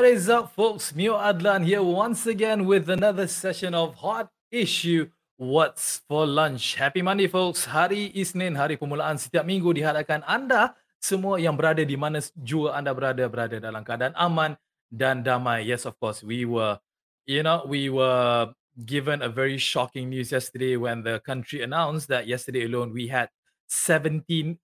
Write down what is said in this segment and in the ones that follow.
What is up, folks? Mio Adlan here once again with another session of Hot Issue What's for Lunch. Happy Monday, folks. Hari Isnin, hari permulaan setiap minggu diharapkan anda semua yang berada di mana jua anda berada, berada dalam keadaan aman dan damai. Yes, of course, we were, you know, we were given a very shocking news yesterday when the country announced that yesterday alone we had 17,000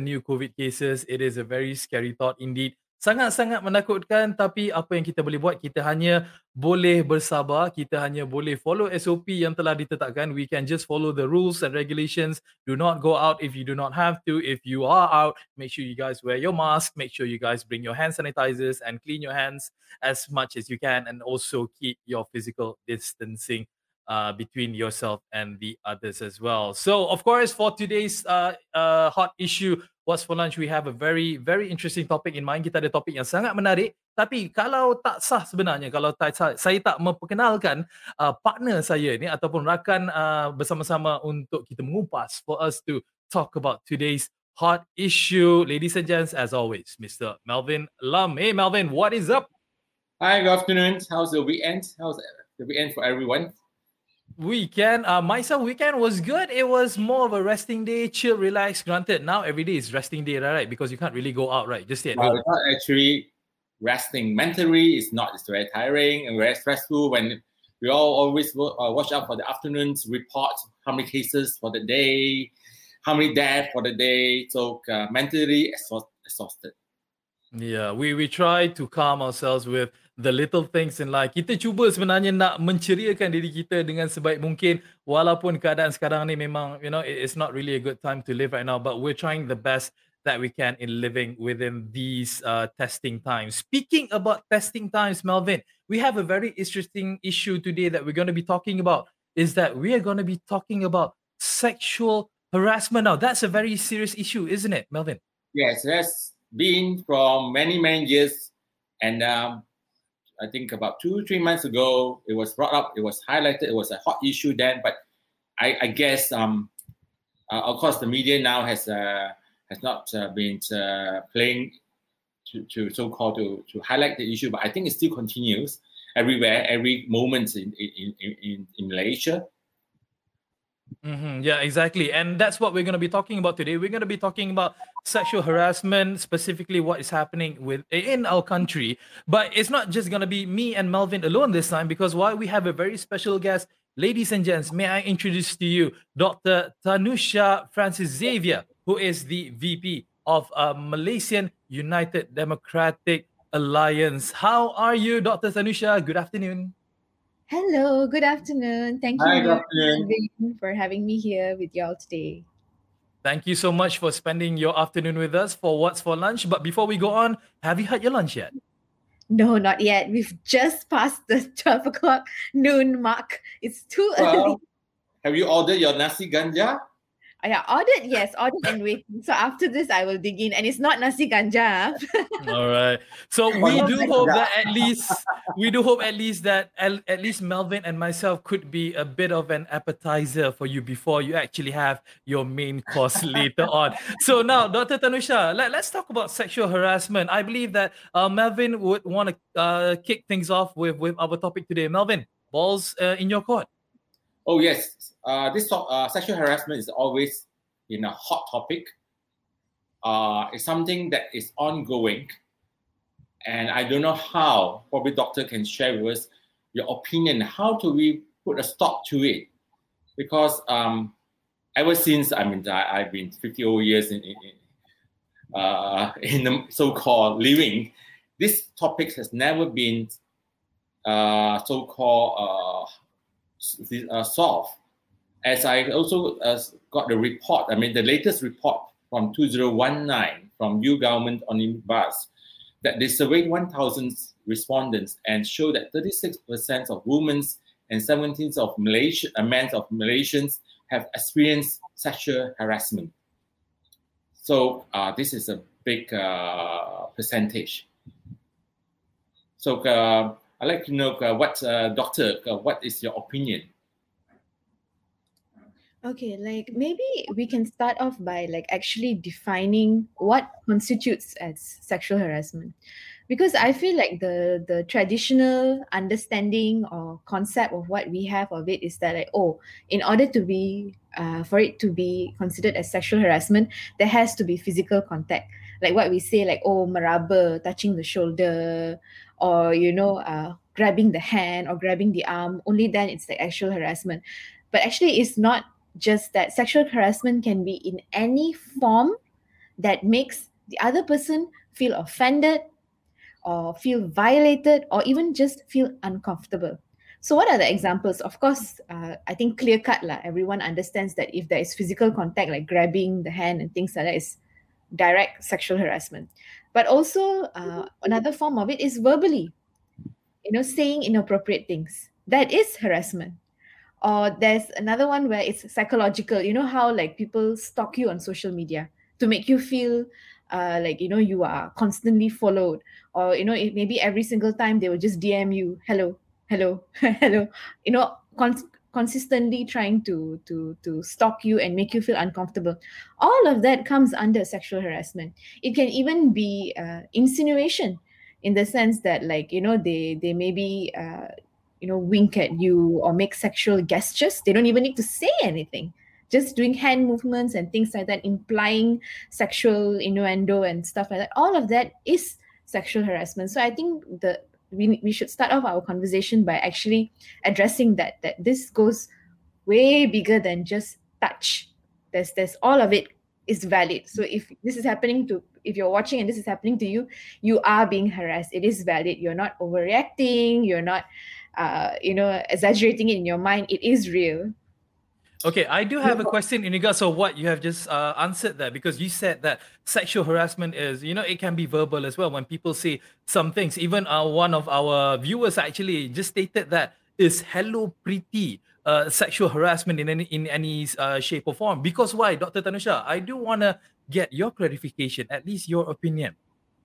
new COVID cases. It is a very scary thought indeed sangat-sangat menakutkan tapi apa yang kita boleh buat kita hanya boleh bersabar kita hanya boleh follow SOP yang telah ditetapkan. We can just follow the rules and regulations. Do not go out if you do not have to. If you are out make sure you guys wear your mask make sure you guys bring your hand sanitizers and clean your hands as much as you can and also keep your physical distancing uh, between yourself and the others as well. So, of course, for today's uh, uh, hot issue, What's for Lunch, we have a very, very interesting topic in mind. Kita ada topik yang sangat menarik. Tapi kalau tak sah sebenarnya, kalau tak sah, saya tak memperkenalkan uh, partner saya ni ataupun rakan uh, bersama-sama untuk kita mengupas for us to talk about today's hot issue. Ladies and gents, as always, Mr. Melvin Lam. Hey, Melvin, what is up? Hi, good afternoon. How's the weekend? How's the weekend for everyone? Weekend, uh, myself, weekend was good. It was more of a resting day, chill, relax. Granted, now every day is resting day, right? Because you can't really go out, right? Just yet. Well, it's not actually resting mentally. It's not. It's very tiring and very stressful when we all always uh, watch out for the afternoon's report, how many cases for the day, how many deaths for the day. So uh, mentally exhausted. Yeah, we we try to calm ourselves with the little things in life. Kita cuba sebenarnya nak menceriakan diri kita dengan sebaik mungkin walaupun keadaan sekarang ni memang you know it's not really a good time to live right now but we're trying the best that we can in living within these uh, testing times. Speaking about testing times, Melvin, we have a very interesting issue today that we're going to be talking about is that we are going to be talking about sexual harassment now. That's a very serious issue, isn't it, Melvin? Yes, that's been from many, many years. And um, I think about two, three months ago, it was brought up, it was highlighted, it was a hot issue then. But I, I guess, um, uh, of course, the media now has uh, has not uh, been uh, playing to, to so-called to, to highlight the issue, but I think it still continues everywhere, every moment in in, in, in Malaysia. Mm-hmm. Yeah, exactly. And that's what we're going to be talking about today. We're going to be talking about sexual harassment, specifically what is happening with in our country. But it's not just going to be me and Melvin alone this time because why we have a very special guest. Ladies and gents, may I introduce to you Dr. Tanusha Francis Xavier, who is the VP of uh, Malaysian United Democratic Alliance. How are you, Dr. Tanusha? Good afternoon. Hello, good afternoon. Thank Hi, you good afternoon. for having me here with y'all today. Thank you so much for spending your afternoon with us for What's for Lunch. But before we go on, have you had your lunch yet? No, not yet. We've just passed the 12 o'clock noon mark. It's too early. Have you ordered your nasi ganja? I ordered, yes, ordered and waiting. So after this, I will dig in. And it's not nasi ganja. All right. So we do hope that at least we do hope at least that at, at least Melvin and myself could be a bit of an appetizer for you before you actually have your main course later on. So now, Dr. Tanusha, let, let's talk about sexual harassment. I believe that uh, Melvin would want to uh, kick things off with with our topic today. Melvin, balls uh, in your court. Oh yes, uh, this uh, sexual harassment is always in a hot topic. Uh, it's something that is ongoing, and I don't know how. Probably doctor can share with us your opinion. How do we put a stop to it? Because um, ever since I mean I, have been 50 old years in in, uh, in the so-called living, this topic has never been uh, so-called uh, solved. As I also uh, got the report, I mean, the latest report from 2019 from YouGov on Omnibus, that they surveyed 1,000 respondents and showed that 36% of women and 17 of Malaysian uh, men of Malaysians have experienced sexual harassment. So uh, this is a big uh, percentage. So uh, I'd like to know uh, what, uh, doctor, uh, what is your opinion? Okay, like maybe we can start off by like actually defining what constitutes as sexual harassment. Because I feel like the the traditional understanding or concept of what we have of it is that like oh, in order to be uh, for it to be considered as sexual harassment, there has to be physical contact. Like what we say, like oh, meraba, touching the shoulder, or you know, uh, grabbing the hand or grabbing the arm. Only then it's the actual harassment. But actually, it's not just that sexual harassment can be in any form that makes the other person feel offended or feel violated or even just feel uncomfortable. So, what are the examples? Of course, uh, I think clear cut lah. Everyone understands that if there is physical contact, like grabbing the hand and things like that, is direct sexual harassment. But also, uh, another form of it is verbally, you know, saying inappropriate things. That is harassment. Or there's another one where it's psychological. You know how like people stalk you on social media to make you feel uh, like you know you are constantly followed. Or you know it, maybe every single time they will just dm you hello hello hello you know con- consistently trying to to to stalk you and make you feel uncomfortable. All of that comes under sexual harassment. It can even be uh, insinuation in the sense that like you know they they maybe uh, you know wink at you or make sexual gestures. They don't even need to say anything. Just doing hand movements and things like that implying sexual innuendo and stuff like that. All of that is sexual harassment. So i think the we, we should start off our conversation by actually addressing that that this goes way bigger than just touch. There's there's all of it is valid. So if this is happening to if you're watching and this is happening to you you are being harassed. It is valid. You're not overreacting. You're not uh, you know, exaggerating it in your mind, it is real. Okay, I do have a question in regards to what you have just uh, answered there because you said that sexual harassment is, you know, it can be verbal as well when people say some things. Even uh, one of our viewers actually just stated that is hello pretty uh, sexual harassment in any in any uh, shape or form. Because why, Dr. Tanusha? I do want to get your clarification, at least your opinion.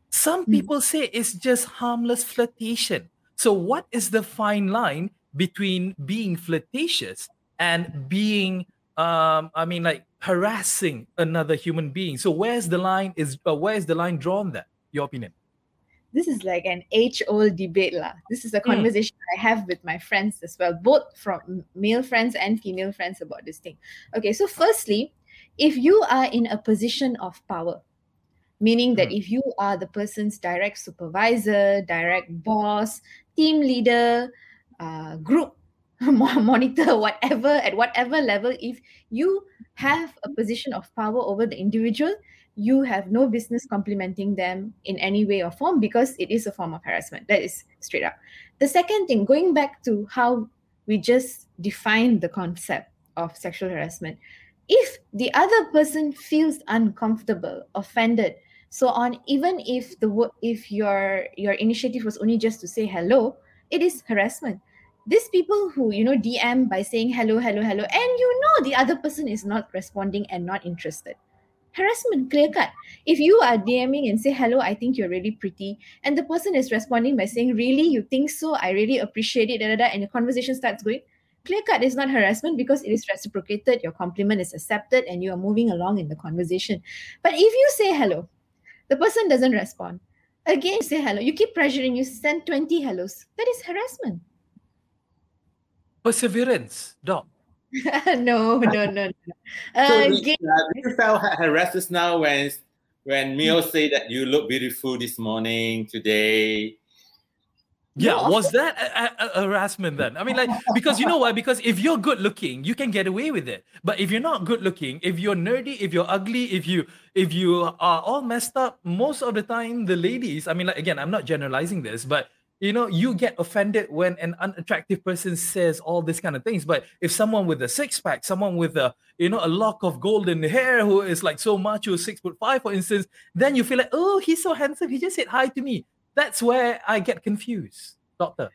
Some hmm. people say it's just harmless flirtation. So, what is the fine line between being flirtatious and being, um, I mean, like harassing another human being? So, where's the line? Is uh, where's the line drawn? There, your opinion? This is like an age-old debate, lah. This is a hmm. conversation mm. I have with my friends as well, both from male friends and female friends about this thing. Okay, so firstly, if you are in a position of power, meaning that mm. if you are the person's direct supervisor, direct boss, team leader, uh, group monitor, whatever, at whatever level, if you have a position of power over the individual, you have no business complimenting them in any way or form because it is a form of harassment. That is straight up. The second thing, going back to how we just defined the concept of sexual harassment, if the other person feels uncomfortable, offended, so on even if the if your your initiative was only just to say hello it is harassment these people who you know dm by saying hello hello hello and you know the other person is not responding and not interested harassment clear cut if you are dming and say hello i think you're really pretty and the person is responding by saying really you think so i really appreciate it da, da, da, and the conversation starts going clear cut is not harassment because it is reciprocated your compliment is accepted and you are moving along in the conversation but if you say hello the person doesn't respond. Again, say hello. You keep pressuring, you send 20 hellos. That is harassment. Perseverance, Doc. no, no, no, no. Uh, so, again, uh, you felt harassed now when when Mio say that you look beautiful this morning, today, yeah, no, was that a, a, a, harassment then? I mean, like, because you know why? Because if you're good looking, you can get away with it. But if you're not good looking, if you're nerdy, if you're ugly, if you if you are all messed up, most of the time the ladies, I mean, like again, I'm not generalizing this, but you know, you get offended when an unattractive person says all these kind of things. But if someone with a six pack, someone with a you know a lock of golden hair who is like so macho, six foot five, for instance, then you feel like, oh, he's so handsome. He just said hi to me that's where I get confused, doctor.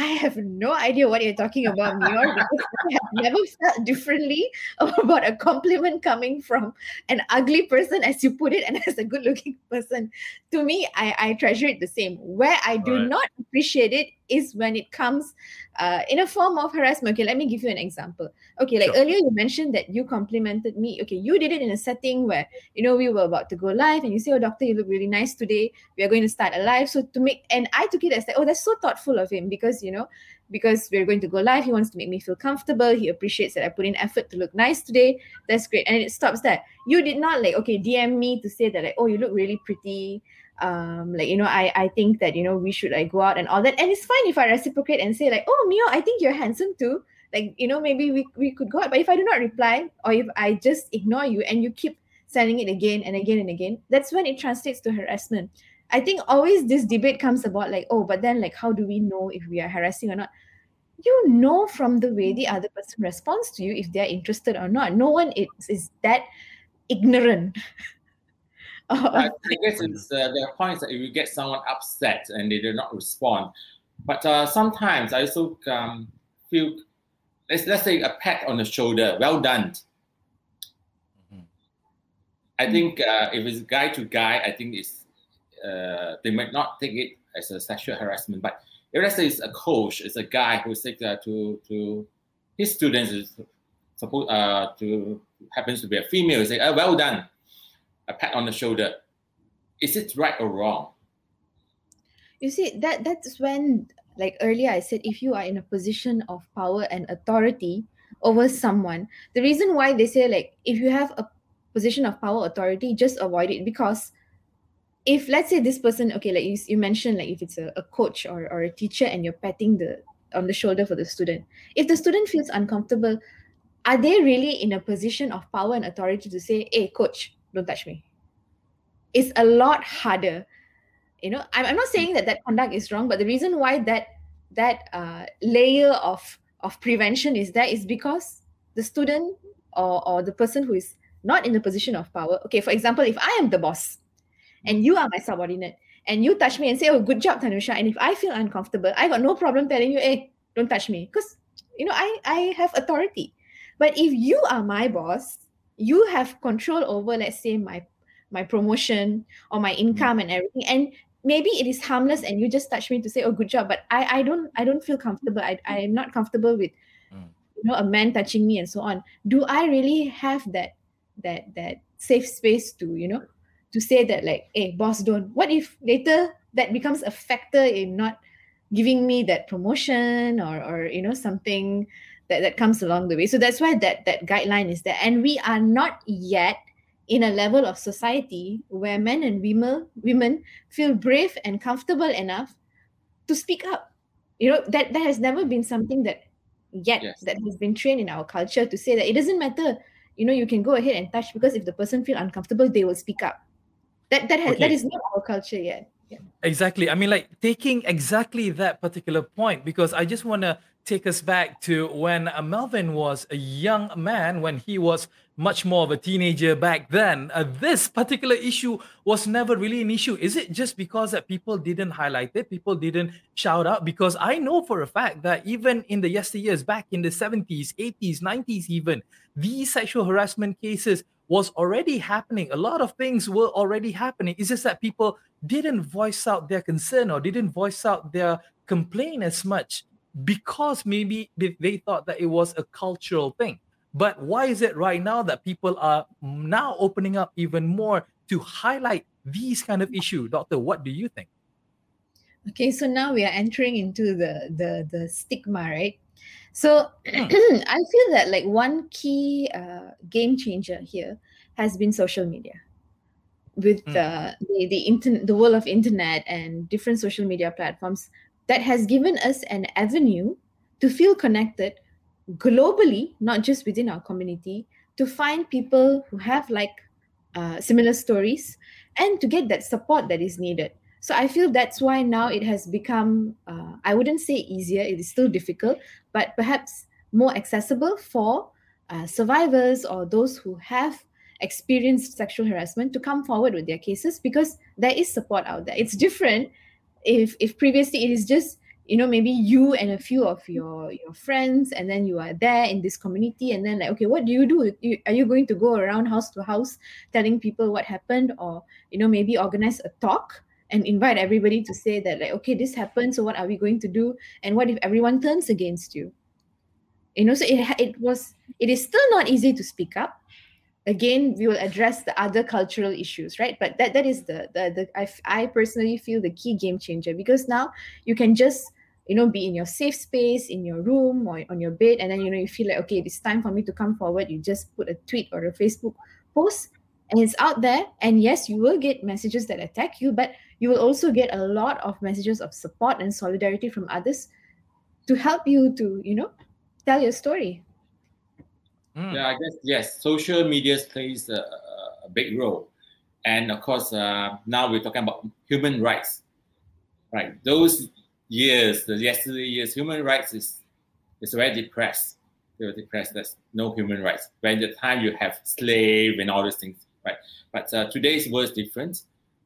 I have no idea what you're talking about, Mior, because I have never felt differently about a compliment coming from an ugly person, as you put it, and as a good looking person. To me, I, I treasure it the same. Where I do right. not appreciate it is when it comes uh, in a form of harassment. Okay, let me give you an example. Okay, like sure. earlier you mentioned that you complimented me. Okay, you did it in a setting where you know we were about to go live, and you say, "Oh, doctor, you look really nice today. We are going to start a live." So to make, and I took it as like, "Oh, that's so thoughtful of him," because you know, because we're going to go live, he wants to make me feel comfortable. He appreciates that I put in effort to look nice today. That's great, and it stops there. You did not like okay DM me to say that like, "Oh, you look really pretty." Um like you know i i think that you know we should like go out and all that. And it's fine if i reciprocate and say like oh mio i think you're handsome too. Like you know maybe we, we could go out. But if i do not reply or if i just ignore you and you keep sending it again and again and again that's when it translates to harassment. I think always this debate comes about like oh but then like how do we know if we are harassing or not? You know from the way the other person responds to you if they're interested or not. No one is, is that ignorant I guess it's uh, there are points that if you get someone upset and they do not respond, but uh, sometimes I also um, feel let's let's say a pat on the shoulder, well done. Mm-hmm. I think uh, if it's guy to guy, I think it's uh, they might not take it as a sexual harassment. But if let's say it's a coach, it's a guy who says to to his students is supposed uh, to happens to be a female, say, oh, "Well done." A pat on the shoulder. Is it right or wrong? You see, that that's when, like earlier, I said, if you are in a position of power and authority over someone, the reason why they say like if you have a position of power authority, just avoid it because if let's say this person, okay, like you, you mentioned, like if it's a, a coach or, or a teacher and you're patting the on the shoulder for the student, if the student feels uncomfortable, are they really in a position of power and authority to say, hey, coach, don't touch me. It's a lot harder. You know i'm, I'm not saying that that conduct is wrong but the reason why that that uh, layer of of prevention is there is because the student or, or the person who is not in the position of power. Okay for example if i am the boss and you are my subordinate and you touch me and say oh good job tanusha and if i feel uncomfortable i got no problem telling you hey don't touch me because you know i i have authority. But if you are my boss you have control over let's say my my promotion or my mm. income and everything and maybe it is harmless and you just touch me to say oh good job but i i don't i don't feel comfortable i i am not comfortable with mm. you know a man touching me and so on do i really have that that that safe space to you know to say that like hey boss don't what if later that becomes a factor in not giving me that promotion or or you know something that, that comes along the way. So that's why that that guideline is there. And we are not yet in a level of society where men and women women feel brave and comfortable enough to speak up. You know, that that has never been something that yet yes. that has been trained in our culture to say that it doesn't matter, you know, you can go ahead and touch because if the person feel uncomfortable, they will speak up. That that has okay. that is not our culture yet. Yeah. Exactly. I mean, like taking exactly that particular point because I just want to take us back to when Melvin was a young man, when he was much more of a teenager back then. Uh, this particular issue was never really an issue. Is it just because that people didn't highlight it, people didn't shout out? Because I know for a fact that even in the yesteryears, back in the 70s, 80s, 90s, even these sexual harassment cases was already happening. A lot of things were already happening. It's just that people didn't voice out their concern or didn't voice out their complaint as much because maybe they thought that it was a cultural thing. But why is it right now that people are now opening up even more to highlight these kind of issue? Doctor, what do you think? Okay, so now we are entering into the the the stigma, right? So hmm. I feel that like one key uh, game changer here has been social media with mm. uh, the the internet, the world of internet and different social media platforms that has given us an avenue to feel connected globally, not just within our community, to find people who have like uh, similar stories and to get that support that is needed. So I feel that's why now it has become, uh, I wouldn't say easier, it is still difficult, but perhaps more accessible for uh, survivors or those who have experienced sexual harassment to come forward with their cases because there is support out there. It's different if if previously it is just you know maybe you and a few of your your friends and then you are there in this community and then like okay what do you do? You, are you going to go around house to house telling people what happened or you know maybe organize a talk and invite everybody to say that like okay this happened so what are we going to do? And what if everyone turns against you? You know so it, it was it is still not easy to speak up again we will address the other cultural issues right? But that that is the the, the I, I personally feel the key game changer because now you can just you know be in your safe space in your room or on your bed and then you know you feel like okay it's time for me to come forward. You just put a tweet or a facebook post and it's out there. And yes you will get messages that attack you but you will also get a lot of messages of support and solidarity from others to help you to you know tell your story mm. yeah i guess yes social media plays a, a big role. And of course uh, now we're talking about human rights. Right those years the yesterday years human rights is is very depressed. They were depressed there's no human rights. When the time you have slave and all these things right? But uh, today's world is different.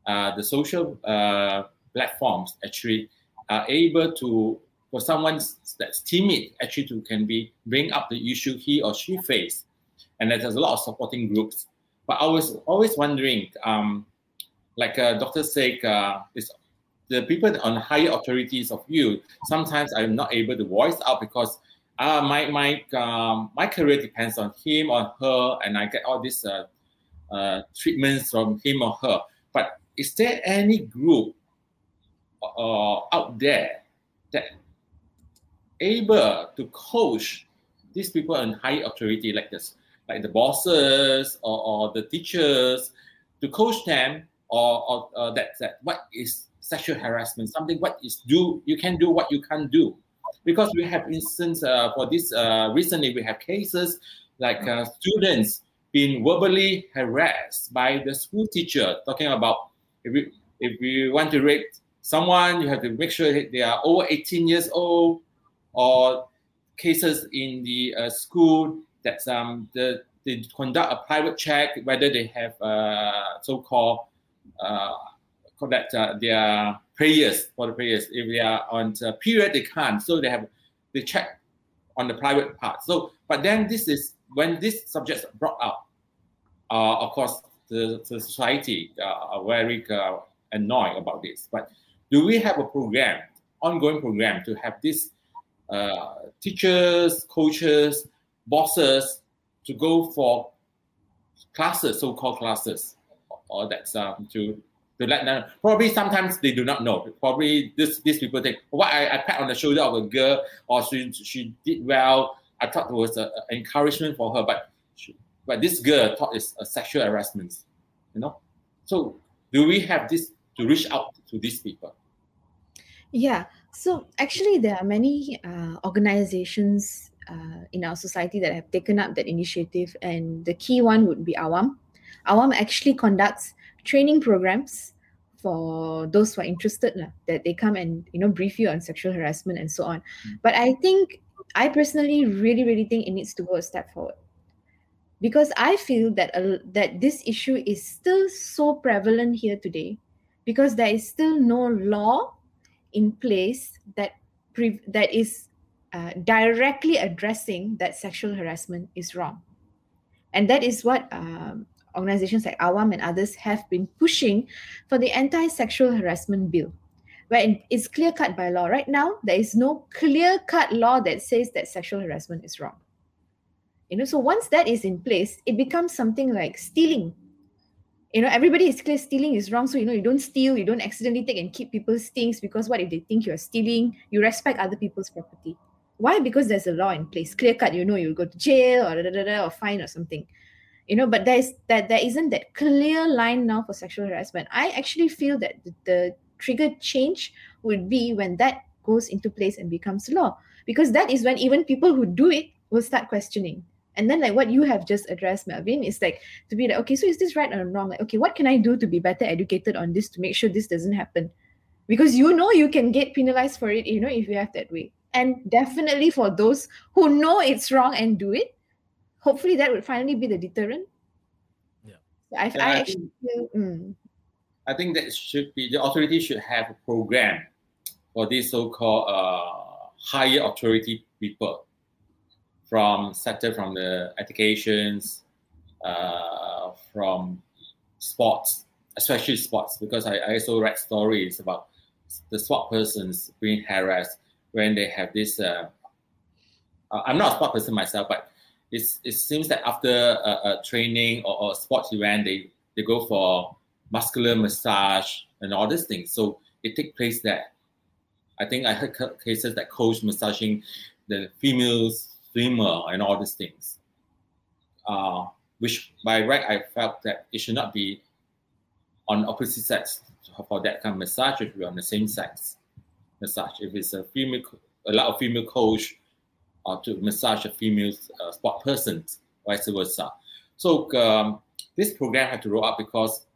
Uh, the social uh, platforms actually are able to for someone that's timid actually to can be bring up the issue he or she face. And there's a lot of supporting groups. But i was always wondering um, like uh, dr uh, is the people on higher authorities of you sometimes i'm not able to voice out because uh, my my um, my career depends on him or her and i get all these uh, uh, treatments from him or her. But is there any group uh, out there that able to coach these people in high authority like this, like the bosses or, or the teachers, to coach them or, or that that what is sexual harassment, something what is do you can do what you can't do, because we have instance uh, for this uh, recently we have cases like uh, students being verbally harassed by the school teacher talking about if you, if we want to rape someone, you have to make sure they are over 18 years old, or cases in the uh, school that um, the, they conduct a private check whether they have uh, so-called uh, that uh, their prayers for the prayers. If they are on the period, they can't. So they have they check on the private part. So, but then this is when this subjects brought up. Uh, of course, the, the society uh, are very uh, annoyed about this. But do we have a program, ongoing program, to have these uh, teachers, coaches, bosses to go for classes, so-called classes, or that's um, to to let them. Probably sometimes they do not know. Probably this these people think, "What well, I, I pat on the shoulder of a girl, or she she did well." I thought it was an encouragement for her, but she, but this girl thought it's a sexual harassment, you know. So do we have this to reach out to these people? Yeah. So actually, there are many uh, organizations uh, in our society that have taken up that initiative, and the key one would be Awam. Awam actually conducts training programs for those who are interested uh, that they come and you know brief you on sexual harassment and so on. Mm. But I think I personally really really think it needs to go a step forward because I feel that uh, that this issue is still so prevalent here today because there is still no law in place that pre- that is uh, directly addressing that sexual harassment is wrong, and that is what um, organizations like Awam and others have been pushing for the anti-sexual harassment bill where it's clear cut by law. Right now, there is no clear cut law that says that sexual harassment is wrong. You know so once that is in place it becomes something like stealing you know everybody is clear stealing is wrong. So you know you don't steal you don't accidentally take and keep people's things because what if they think you're stealing? You respect other people's property. Why? Because there's a law in place. Clear cut you know you'll go to jail or da, da, da, or fine or something. You know but there's that there isn't that clear line now for sexual harassment. I actually feel that the, the trigger change would be when that goes into place and becomes law. Because that is when even people who do it will start questioning and then like what you have just addressed melvin is like to be like okay so is this right or wrong? Like okay what can i do to be better educated on this to make sure this doesn't happen? Because you know you can get penalized for it you know if you have that way. And definitely for those who know it's wrong and do it hopefully that would finally be the deterrent. Yeah. I, yeah, I, I actually think, feel, mm. I think that should be the authority should have a program for these so-called uh, higher authority people from sector from the educations, uh, from sports, especially sports, because I, I also read stories about the sport persons being harassed when they have this. Uh, uh I'm not a sport person myself, but it's, it seems that after a, a training or, or, a sports event, they, they go for muscular massage and all these things. So it takes place there. I think I heard cases that coach massaging the females swimmer and all these things. Uh, which by right I felt that it should not be on opposite sex for that kind of massage. if be on the same sex massage. If it's a female, a female coach uh, to massage a female uh, sport person, vice versa. So um, this program had to roll out because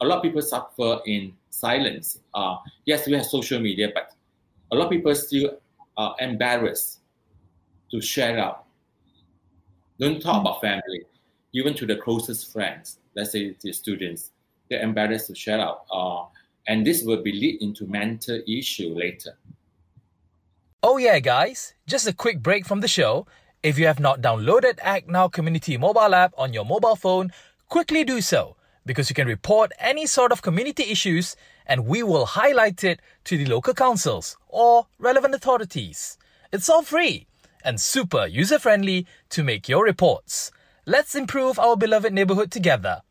a lot of people suffer in silence. Uh, yes, we have social media, but a lot of people still are embarrassed to share out. Don't talk about family, even to the closest friends. Let's say the students, they're embarrassed to share out, uh, and this will be lead into mental issue later. Oh yeah, guys! Just a quick break from the show. If you have not downloaded Act Now Community mobile app on your mobile phone, quickly do so because you can report any sort of community issues and we will highlight it to the local councils or relevant authorities. It's all free and super user friendly to make your reports. Let's improve our beloved neighborhood together.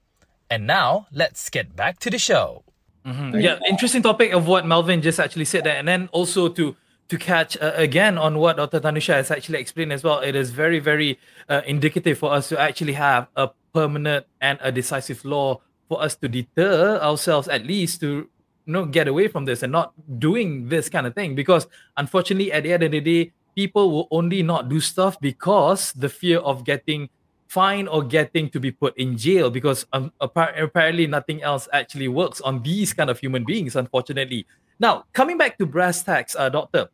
And now, let's get back to the show. Mm-hmm. Yeah, interesting topic of what Melvin just actually said there, and then also to to catch uh, again on what Dr. Tanusha has actually explained as well. It is very, very uh, indicative for us to actually have a permanent and a decisive law for us to deter ourselves, at least to you know get away from this and not doing this kind of thing. Because unfortunately, at the end of the day, people will only not do stuff because the fear of getting fined or getting to be put in jail because um, apparently nothing else actually works on these kind of human beings unfortunately. Now coming back to brass tacks uh, doctor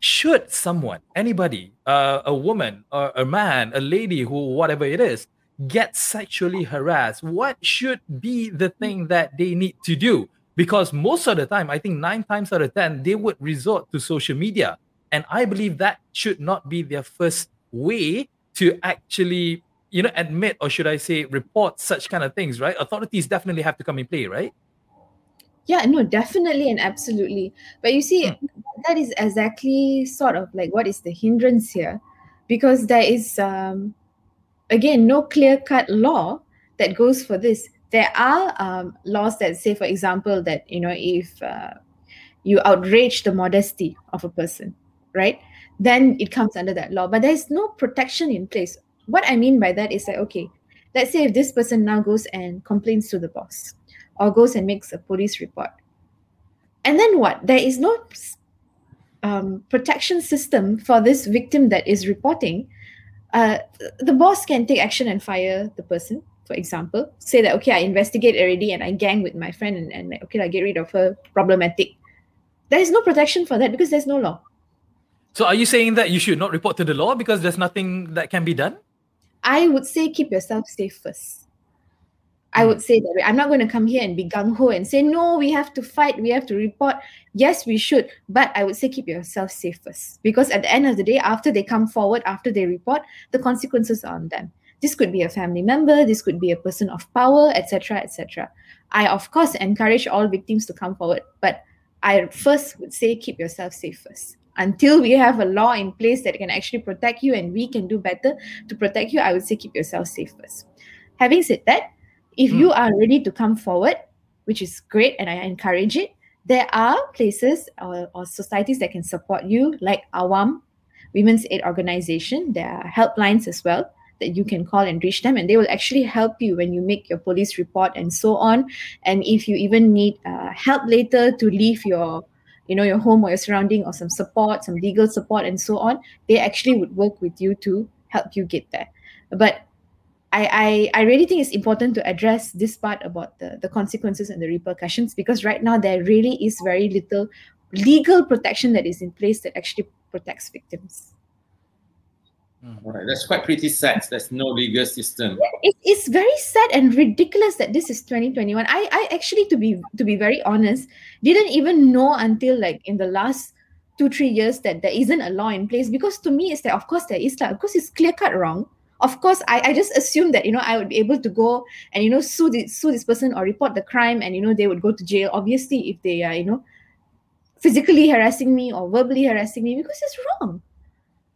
should someone anybody uh, a woman or a man a lady who whatever it is get sexually harassed what should be the thing that they need to do? Because most of the time i think nine times out of ten they would resort to social media and I believe that should not be their first way to actually, you know, admit or should I say report such kind of things, right? Authorities definitely have to come in play, right? Yeah, no, definitely and absolutely. But you see, hmm. that is exactly sort of like what is the hindrance here, because there is um, again no clear cut law that goes for this. There are um, laws that say, for example, that you know if uh, you outrage the modesty of a person, right? Then it comes under that law. But there's no protection in place. What I mean by that is that, okay, let's say if this person now goes and complains to the boss or goes and makes a police report. And then what? There is no um, protection system for this victim that is reporting. Uh, the boss can take action and fire the person, for example. Say that, okay, I investigate already and I gang with my friend and, and okay, I get rid of her, problematic. There is no protection for that because there's no law. So are you saying that you should not report to the law because there's nothing that can be done? I would say keep yourself safe first. I hmm. would say that I'm not going to come here and be gung ho and say, no, we have to fight, we have to report. Yes, we should. But I would say keep yourself safe first. Because at the end of the day, after they come forward, after they report, the consequences are on them. This could be a family member, this could be a person of power, etc. etc. I, of course, encourage all victims to come forward. But I first would say keep yourself safe first until we have a law in place that can actually protect you and we can do better to protect you, I would say keep yourself safe first. Having said that, if mm. you are ready to come forward, which is great and I encourage it, there are places or, or societies that can support you, like AWAM, Women's Aid Organization. There are helplines as well that you can call and reach them, and they will actually help you when you make your police report and so on. And if you even need uh, help later to leave your you know your home or your surrounding or some support some legal support and so on they actually would work with you to help you get there but I, I, I really think it's important to address this part about the, the consequences and the repercussions because right now there really is very little legal protection that is in place that actually protects victims. Right, that's quite pretty sad. There's no legal system. It, it's very sad and ridiculous that this is 2021. I, I actually, to be to be very honest, didn't even know until like in the last two three years that there isn't a law in place because to me it's that of course there is like of course it's clear cut wrong of course I, I just assume that you know i would be able to go and you know sue this sue this person or report the crime and you know they would go to jail obviously if they are you know physically harassing me or verbally harassing me because it's wrong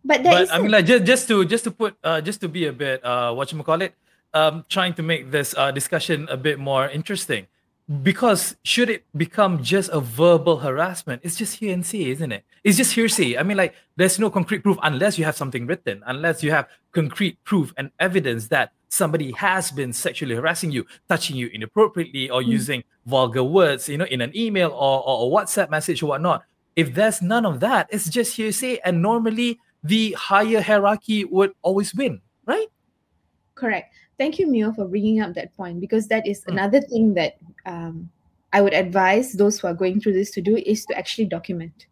but there but I mean, like just just to just to put uh just to be a bit uh what you call it, um trying to make this uh discussion a bit more interesting. Because should it become just a verbal harassment, it's just hearsay, isn't it? It's just hearsay. I mean, like there's no concrete proof unless you have something written, unless you have concrete proof and evidence that somebody has been sexually harassing you, touching you inappropriately, or mm. using vulgar words, you know, in an email or, or a WhatsApp message or whatnot. If there's none of that, it's just hearsay. And normally the higher hierarchy would always win, right? Correct. Thank you, Mio, for bringing up that point because that is mm. another thing that um, I would advise those who are going through this to do is to actually document.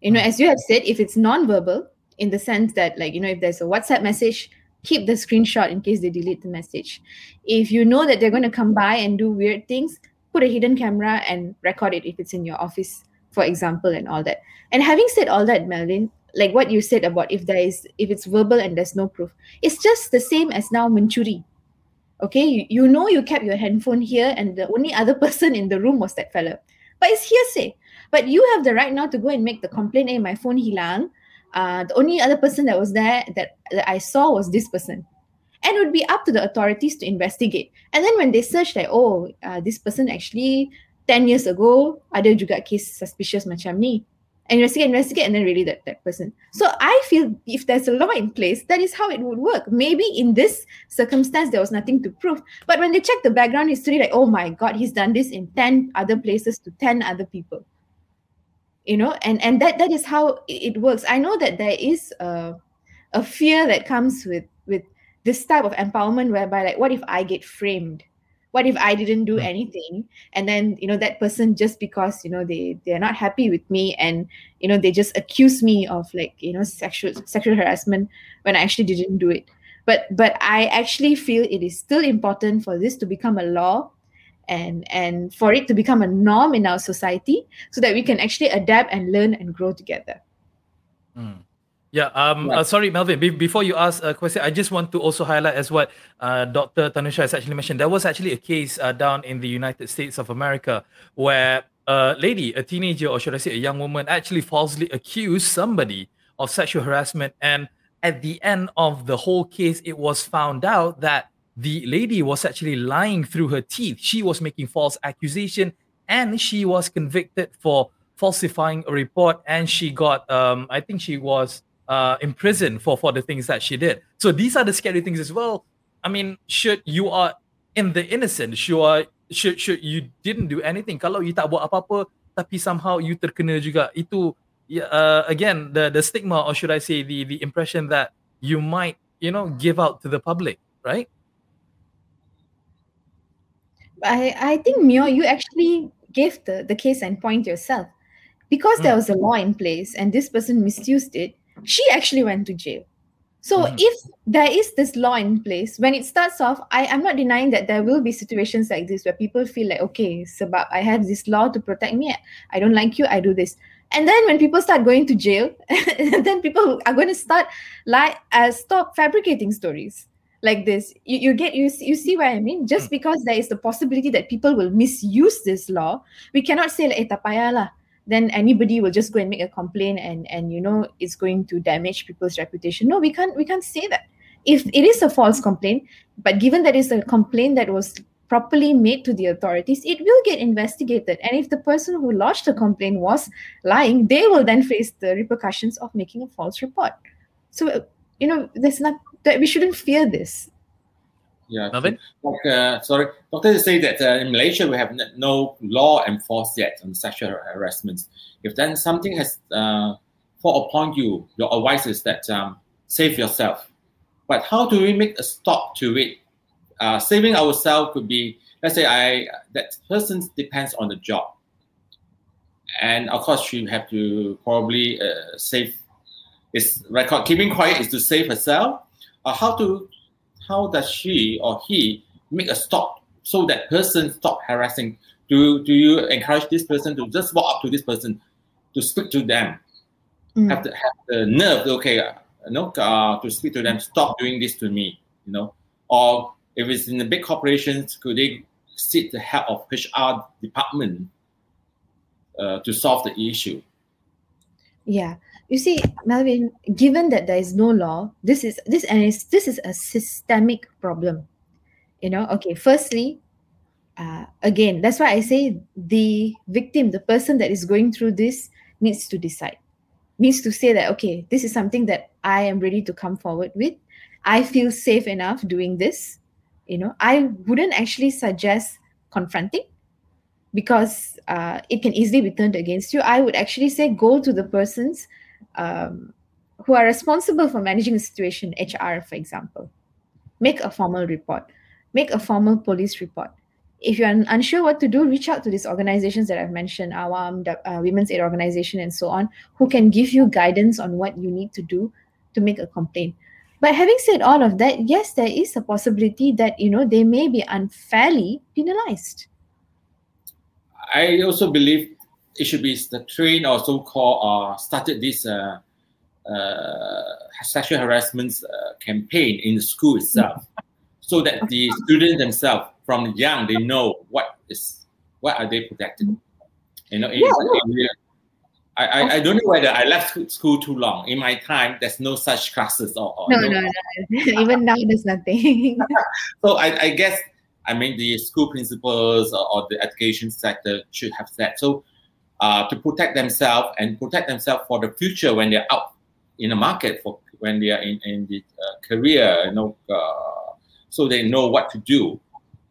You know, mm. as you have said, if it's non-verbal, in the sense that, like, you know, if there's a WhatsApp message, keep the screenshot in case they delete the message. If you know that they're going to come by and do weird things, put a hidden camera and record it if it's in your office, for example, and all that. And having said all that, Melvin, like what you said about if there is if it's verbal and there's no proof. It's just the same as now mencuri okay? You, you know you kept your handphone here and the only other person in the room was that fella. But it's hearsay. But you have the right now to go and make the complaint hey my phone hilang. Uh, the only other person that was there that, that i saw was this person. And it would be up to the authorities to investigate. And then when they search like oh uh, this person actually 10 years ago ada juga case suspicious macam ni investigate, investigate, and then really that, that person. So I feel if there's a law in place, that is how it would work. Maybe in this circumstance, there was nothing to prove. But when they check the background history, like, oh my God, he's done this in 10 other places to 10 other people. You know, and, and that that is how it works. I know that there is a, a fear that comes with with this type of empowerment whereby like what if I get framed? What if i didn't do hmm. anything and then you know that person just because you know they they're not happy with me and you know they just accuse me of like you know sexual sexual harassment when i actually didn't do it but but i actually feel it is still important for this to become a law and and for it to become a norm in our society so that we can actually adapt and learn and grow together mm. Yeah, um, uh, sorry, Melvin. Be- before you ask a question, I just want to also highlight as what uh, Dr. Tanusha has actually mentioned. There was actually a case uh, down in the United States of America where a lady, a teenager, or should I say, a young woman, actually falsely accused somebody of sexual harassment. And at the end of the whole case, it was found out that the lady was actually lying through her teeth. She was making false accusation, and she was convicted for falsifying a report. And she got, um, I think she was uh, imprisoned for for the things that she did. So these are the scary things as well. I mean, should you are in the innocent, sure should should you didn't do anything. Kalau you tak buat apa-apa, tapi somehow you terkena juga. Itu uh, again the the stigma or should I say the the impression that you might you know give out to the public, right? I I think Mio, you actually gave the the case and point yourself because there hmm. was a law in place and this person misused it she actually went to jail. So mm. if there is this law in place, when it starts off, I am not denying that there will be situations like this where people feel like, okay, about I have this law to protect me. I don't like you, I do this. And then when people start going to jail, then people are going to start like uh, stop fabricating stories like this. You, you get you you see what I mean? Just mm. because there is the possibility that people will misuse this law, we cannot say like, eh, lah then anybody will just go and make a complaint and and you know it's going to damage people's reputation. No we can't we can't say that. If it is a false complaint but given that it's a complaint that was properly made to the authorities it will get investigated. And if the person who lodged the complaint was lying they will then face the repercussions of making a false report. So you know there's not that we shouldn't fear this yeah. Melvin? Like, uh, sorry, doctor say that uh, in Malaysia we have no law enforced yet on sexual harassment. If then something has uh, fall upon you, your advice is that um, save yourself. But how do we make a stop to it? Uh, saving ourselves could be, let's say, I that person depends on the job, and of course she have to probably uh, save. Is record keeping quiet is to save herself. Uh, how to how does she or he make a stop so that person stop harassing? Do do you encourage this person to just walk up to this person to speak to them mm. have the have the nerve. Okay, you know, uh, to speak to them, stop doing this to me. You know, or if it's in the big corporations, could they seek the help of HR department uh, to solve the issue? Yeah, you see, Melvin. Given that there is no law, this is this and this is a systemic problem. You know, okay. Firstly, uh, again, that's why I say the victim, the person that is going through this, needs to decide, needs to say that okay, this is something that I am ready to come forward with. I feel safe enough doing this. You know, I wouldn't actually suggest confronting because uh, it can easily be turned against you. I would actually say go to the persons um, who are responsible for managing the situation, HR, for example. Make a formal report, make a formal police report. If you're unsure what to do, reach out to these organizations that I've mentioned, Awam, uh, Women's Aid Organization, and so on, who can give you guidance on what you need to do to make a complaint. But having said all of that, yes, there is a possibility that you know they may be unfairly penalized. I also believe it should be the train or so-called uh, started this uh, uh, sexual harassment uh, campaign in the school itself, so that the students themselves from young they know what is what are they protected. You know, yeah, in, I, I, I, don't know whether I left school too long. In my time, there's no such classes or, or no, no, no, no. Even now, there's nothing. so I, I guess I mean, the school principals or, or the education sector should have that. So uh, to protect themselves and protect themselves for the future when they're out in the market for when they are in, in the uh, career, you know, uh, so they know what to do.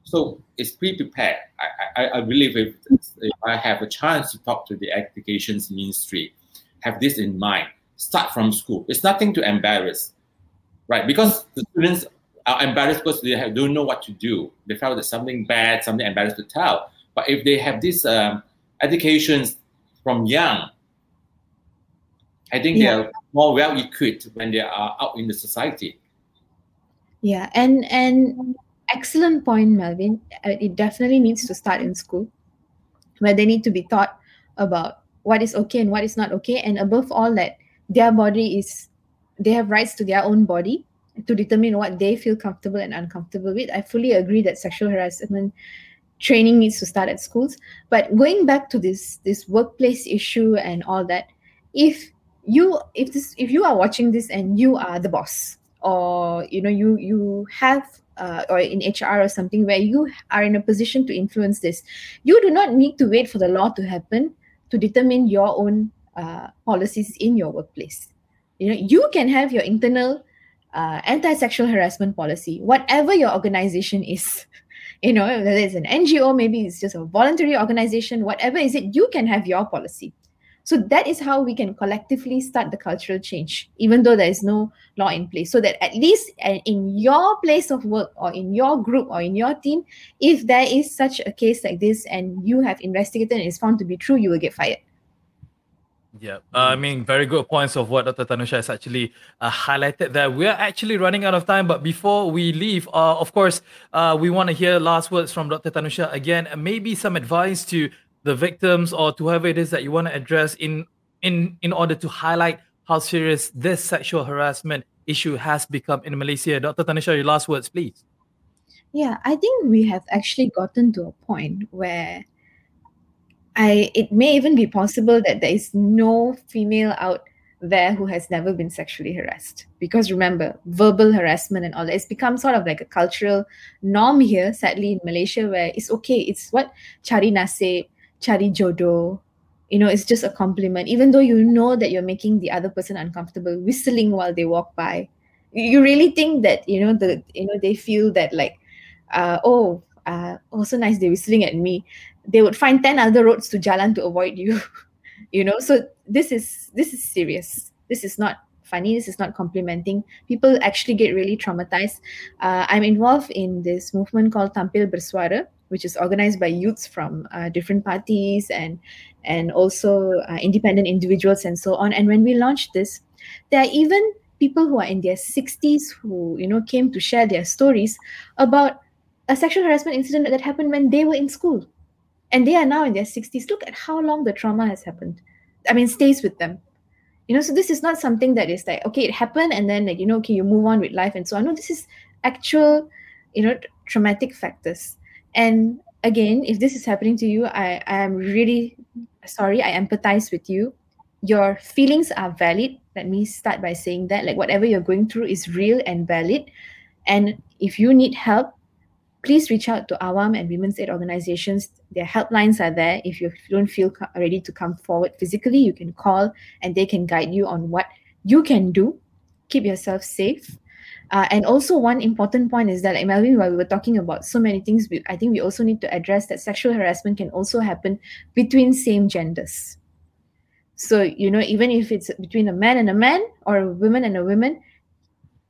So it's pre-prepared. I, I, I believe if, if I have a chance to talk to the education ministry, have this in mind. Start from school. It's nothing to embarrass, right? Because the students are embarrassed because they have, don't know what to do. They felt that something bad, something embarrassed to tell. But if they have this um, educations from young, I think yeah. they are more well equipped when they are out in the society. Yeah, and and excellent point, Melvin. Uh, it definitely needs to start in school, where they need to be taught about what is okay and what is not okay, and above all, that their body is they have rights to their own body to determine what they feel comfortable and uncomfortable with. I fully agree that sexual harassment training needs to start at schools. But going back to this this workplace issue and all that, if you if this if you are watching this and you are the boss or you know you you have uh, or in HR or something where you are in a position to influence this, you do not need to wait for the law to happen to determine your own uh, policies in your workplace. You know, you can have your internal uh, anti-sexual harassment policy, whatever your organization is. You know, whether it's an NGO, maybe it's just a voluntary organization, whatever is it, you can have your policy. So that is how we can collectively start the cultural change, even though there is no law in place. So that at least uh, in your place of work or in your group or in your team, if there is such a case like this and you have investigated and it's found to be true, you will get fired. Yeah, uh, I mean, very good points of what Dr. Tanusha has actually uh, highlighted there. We are actually running out of time, but before we leave, uh, of course, uh, we want to hear last words from Dr. Tanusha again, and maybe some advice to the victims or to whoever it is that you want to address in in in order to highlight how serious this sexual harassment issue has become in Malaysia. Dr. Tanusha, your last words, please. Yeah, I think we have actually gotten to a point where I it may even be possible that there is no female out there who has never been sexually harassed. Because remember, verbal harassment and all that, it's become sort of like a cultural norm here, sadly, in Malaysia, where it's okay. It's what chari nasib, chari jodo. You know, it's just a compliment. Even though you know that you're making the other person uncomfortable, whistling while they walk by. You really think that, you know, the you know, they feel that like, uh, oh, uh, also nice they're whistling at me they would find 10 other roads to jalan to avoid you. You know so this is this is serious. This is not funny. This is not complimenting. People actually get really traumatized. Uh, i'm involved in this movement called tampil bersuara which is organized by youths from uh, different parties and and also uh, independent individuals and so on. And when we launched this there are even people who are in their 60s who you know came to share their stories about a sexual harassment incident that happened when they were in school and they are now in their 60s look at how long the trauma has happened. I mean stays with them. You know so this is not something that is like okay it happened and then like you know okay you move on with life and so on. No this is actual you know traumatic factors. And again if this is happening to you i i am really sorry. I empathize with you. Your feelings are valid. Let me start by saying that like whatever you're going through is real and valid. And if you need help please reach out to awam and women's aid organizations. Their helplines are there. If you don't feel ready to come forward physically you can call and they can guide you on what you can do. Keep yourself safe. Uh, and also one important point is that like melvin while we were talking about so many things we, i think we also need to address that sexual harassment can also happen between same genders. So you know even if it's between a man and a man or a woman and a woman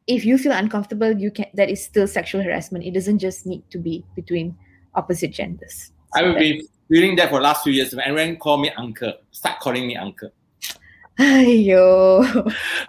if you feel uncomfortable you can that is still sexual harassment. It doesn't just need to be between opposite genders. So i've been feeling that for the last few years. And when everyone call me uncle start calling me uncle Ayo.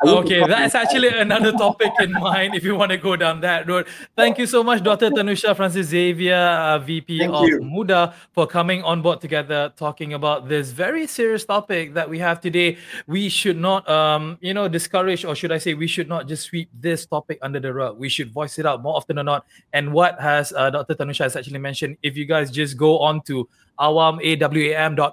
Okay, that's actually another topic in mind if you want to go down that road. Thank you so much, Dr. Tanusha Francis Xavier, uh, VP Thank of you. MUDA, for coming on board together talking about this very serious topic that we have today. We should not, um, you know, discourage, or should I say, we should not just sweep this topic under the rug. We should voice it out more often than not. And what has uh, Dr. Tanusha has actually mentioned, if you guys just go on to awam.org.my,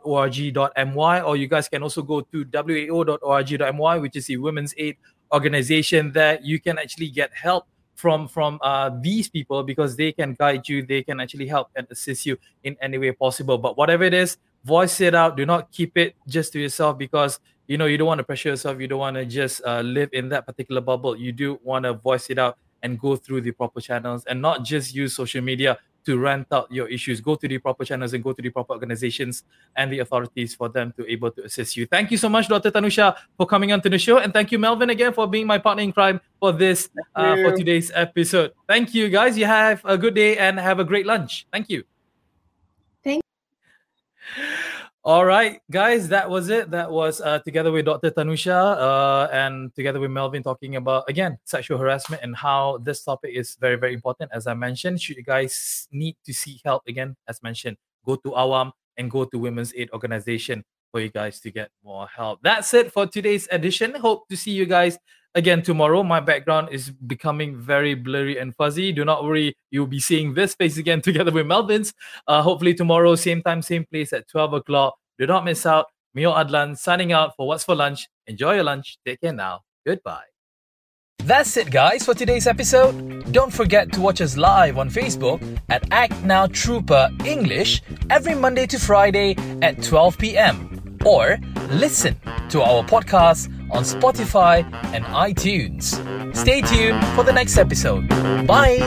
or you guys can also go to wao.org.my, which is the Women's Aid organization. That you can actually get help from from uh, these people because they can guide you they can actually help and assist you in any way possible. But whatever it is voice it out. Do not keep it just to yourself because you know you don't want to pressure yourself. You don't want to just uh, live in that particular bubble. You do want to voice it out and go through the proper channels and not just use social media to rent out your issues. Go to the proper channels and go to the proper organizations and the authorities for them to able to assist you. Thank you so much, Dr. Tanusha, for coming on to the show, and thank you, Melvin, again for being my partner in crime for this uh, for today's episode. Thank you, guys. You have a good day and have a great lunch. Thank you. Thank. All right, guys, that was it. That was uh, together with Dr. Tanusha uh, and together with Melvin talking about, again, sexual harassment and how this topic is very, very important. As I mentioned, should you guys need to seek help, again, as mentioned, go to AWAM and go to Women's Aid Organization for you guys to get more help. That's it for today's edition. Hope to see you guys again tomorrow. My background is becoming very blurry and fuzzy. Do not worry, you'll be seeing this face again together with Melvin's. Uh, hopefully tomorrow, same time, same place at 12 o'clock. Do not miss out. Mio Adlan signing out for What's for Lunch. Enjoy your lunch. Take care now. Goodbye. That's it, guys, for today's episode. Don't forget to watch us live on Facebook at Act Now Trooper English every Monday to Friday at 12 p.m or listen to our podcast on Spotify and iTunes. Stay tuned for the next episode. Bye.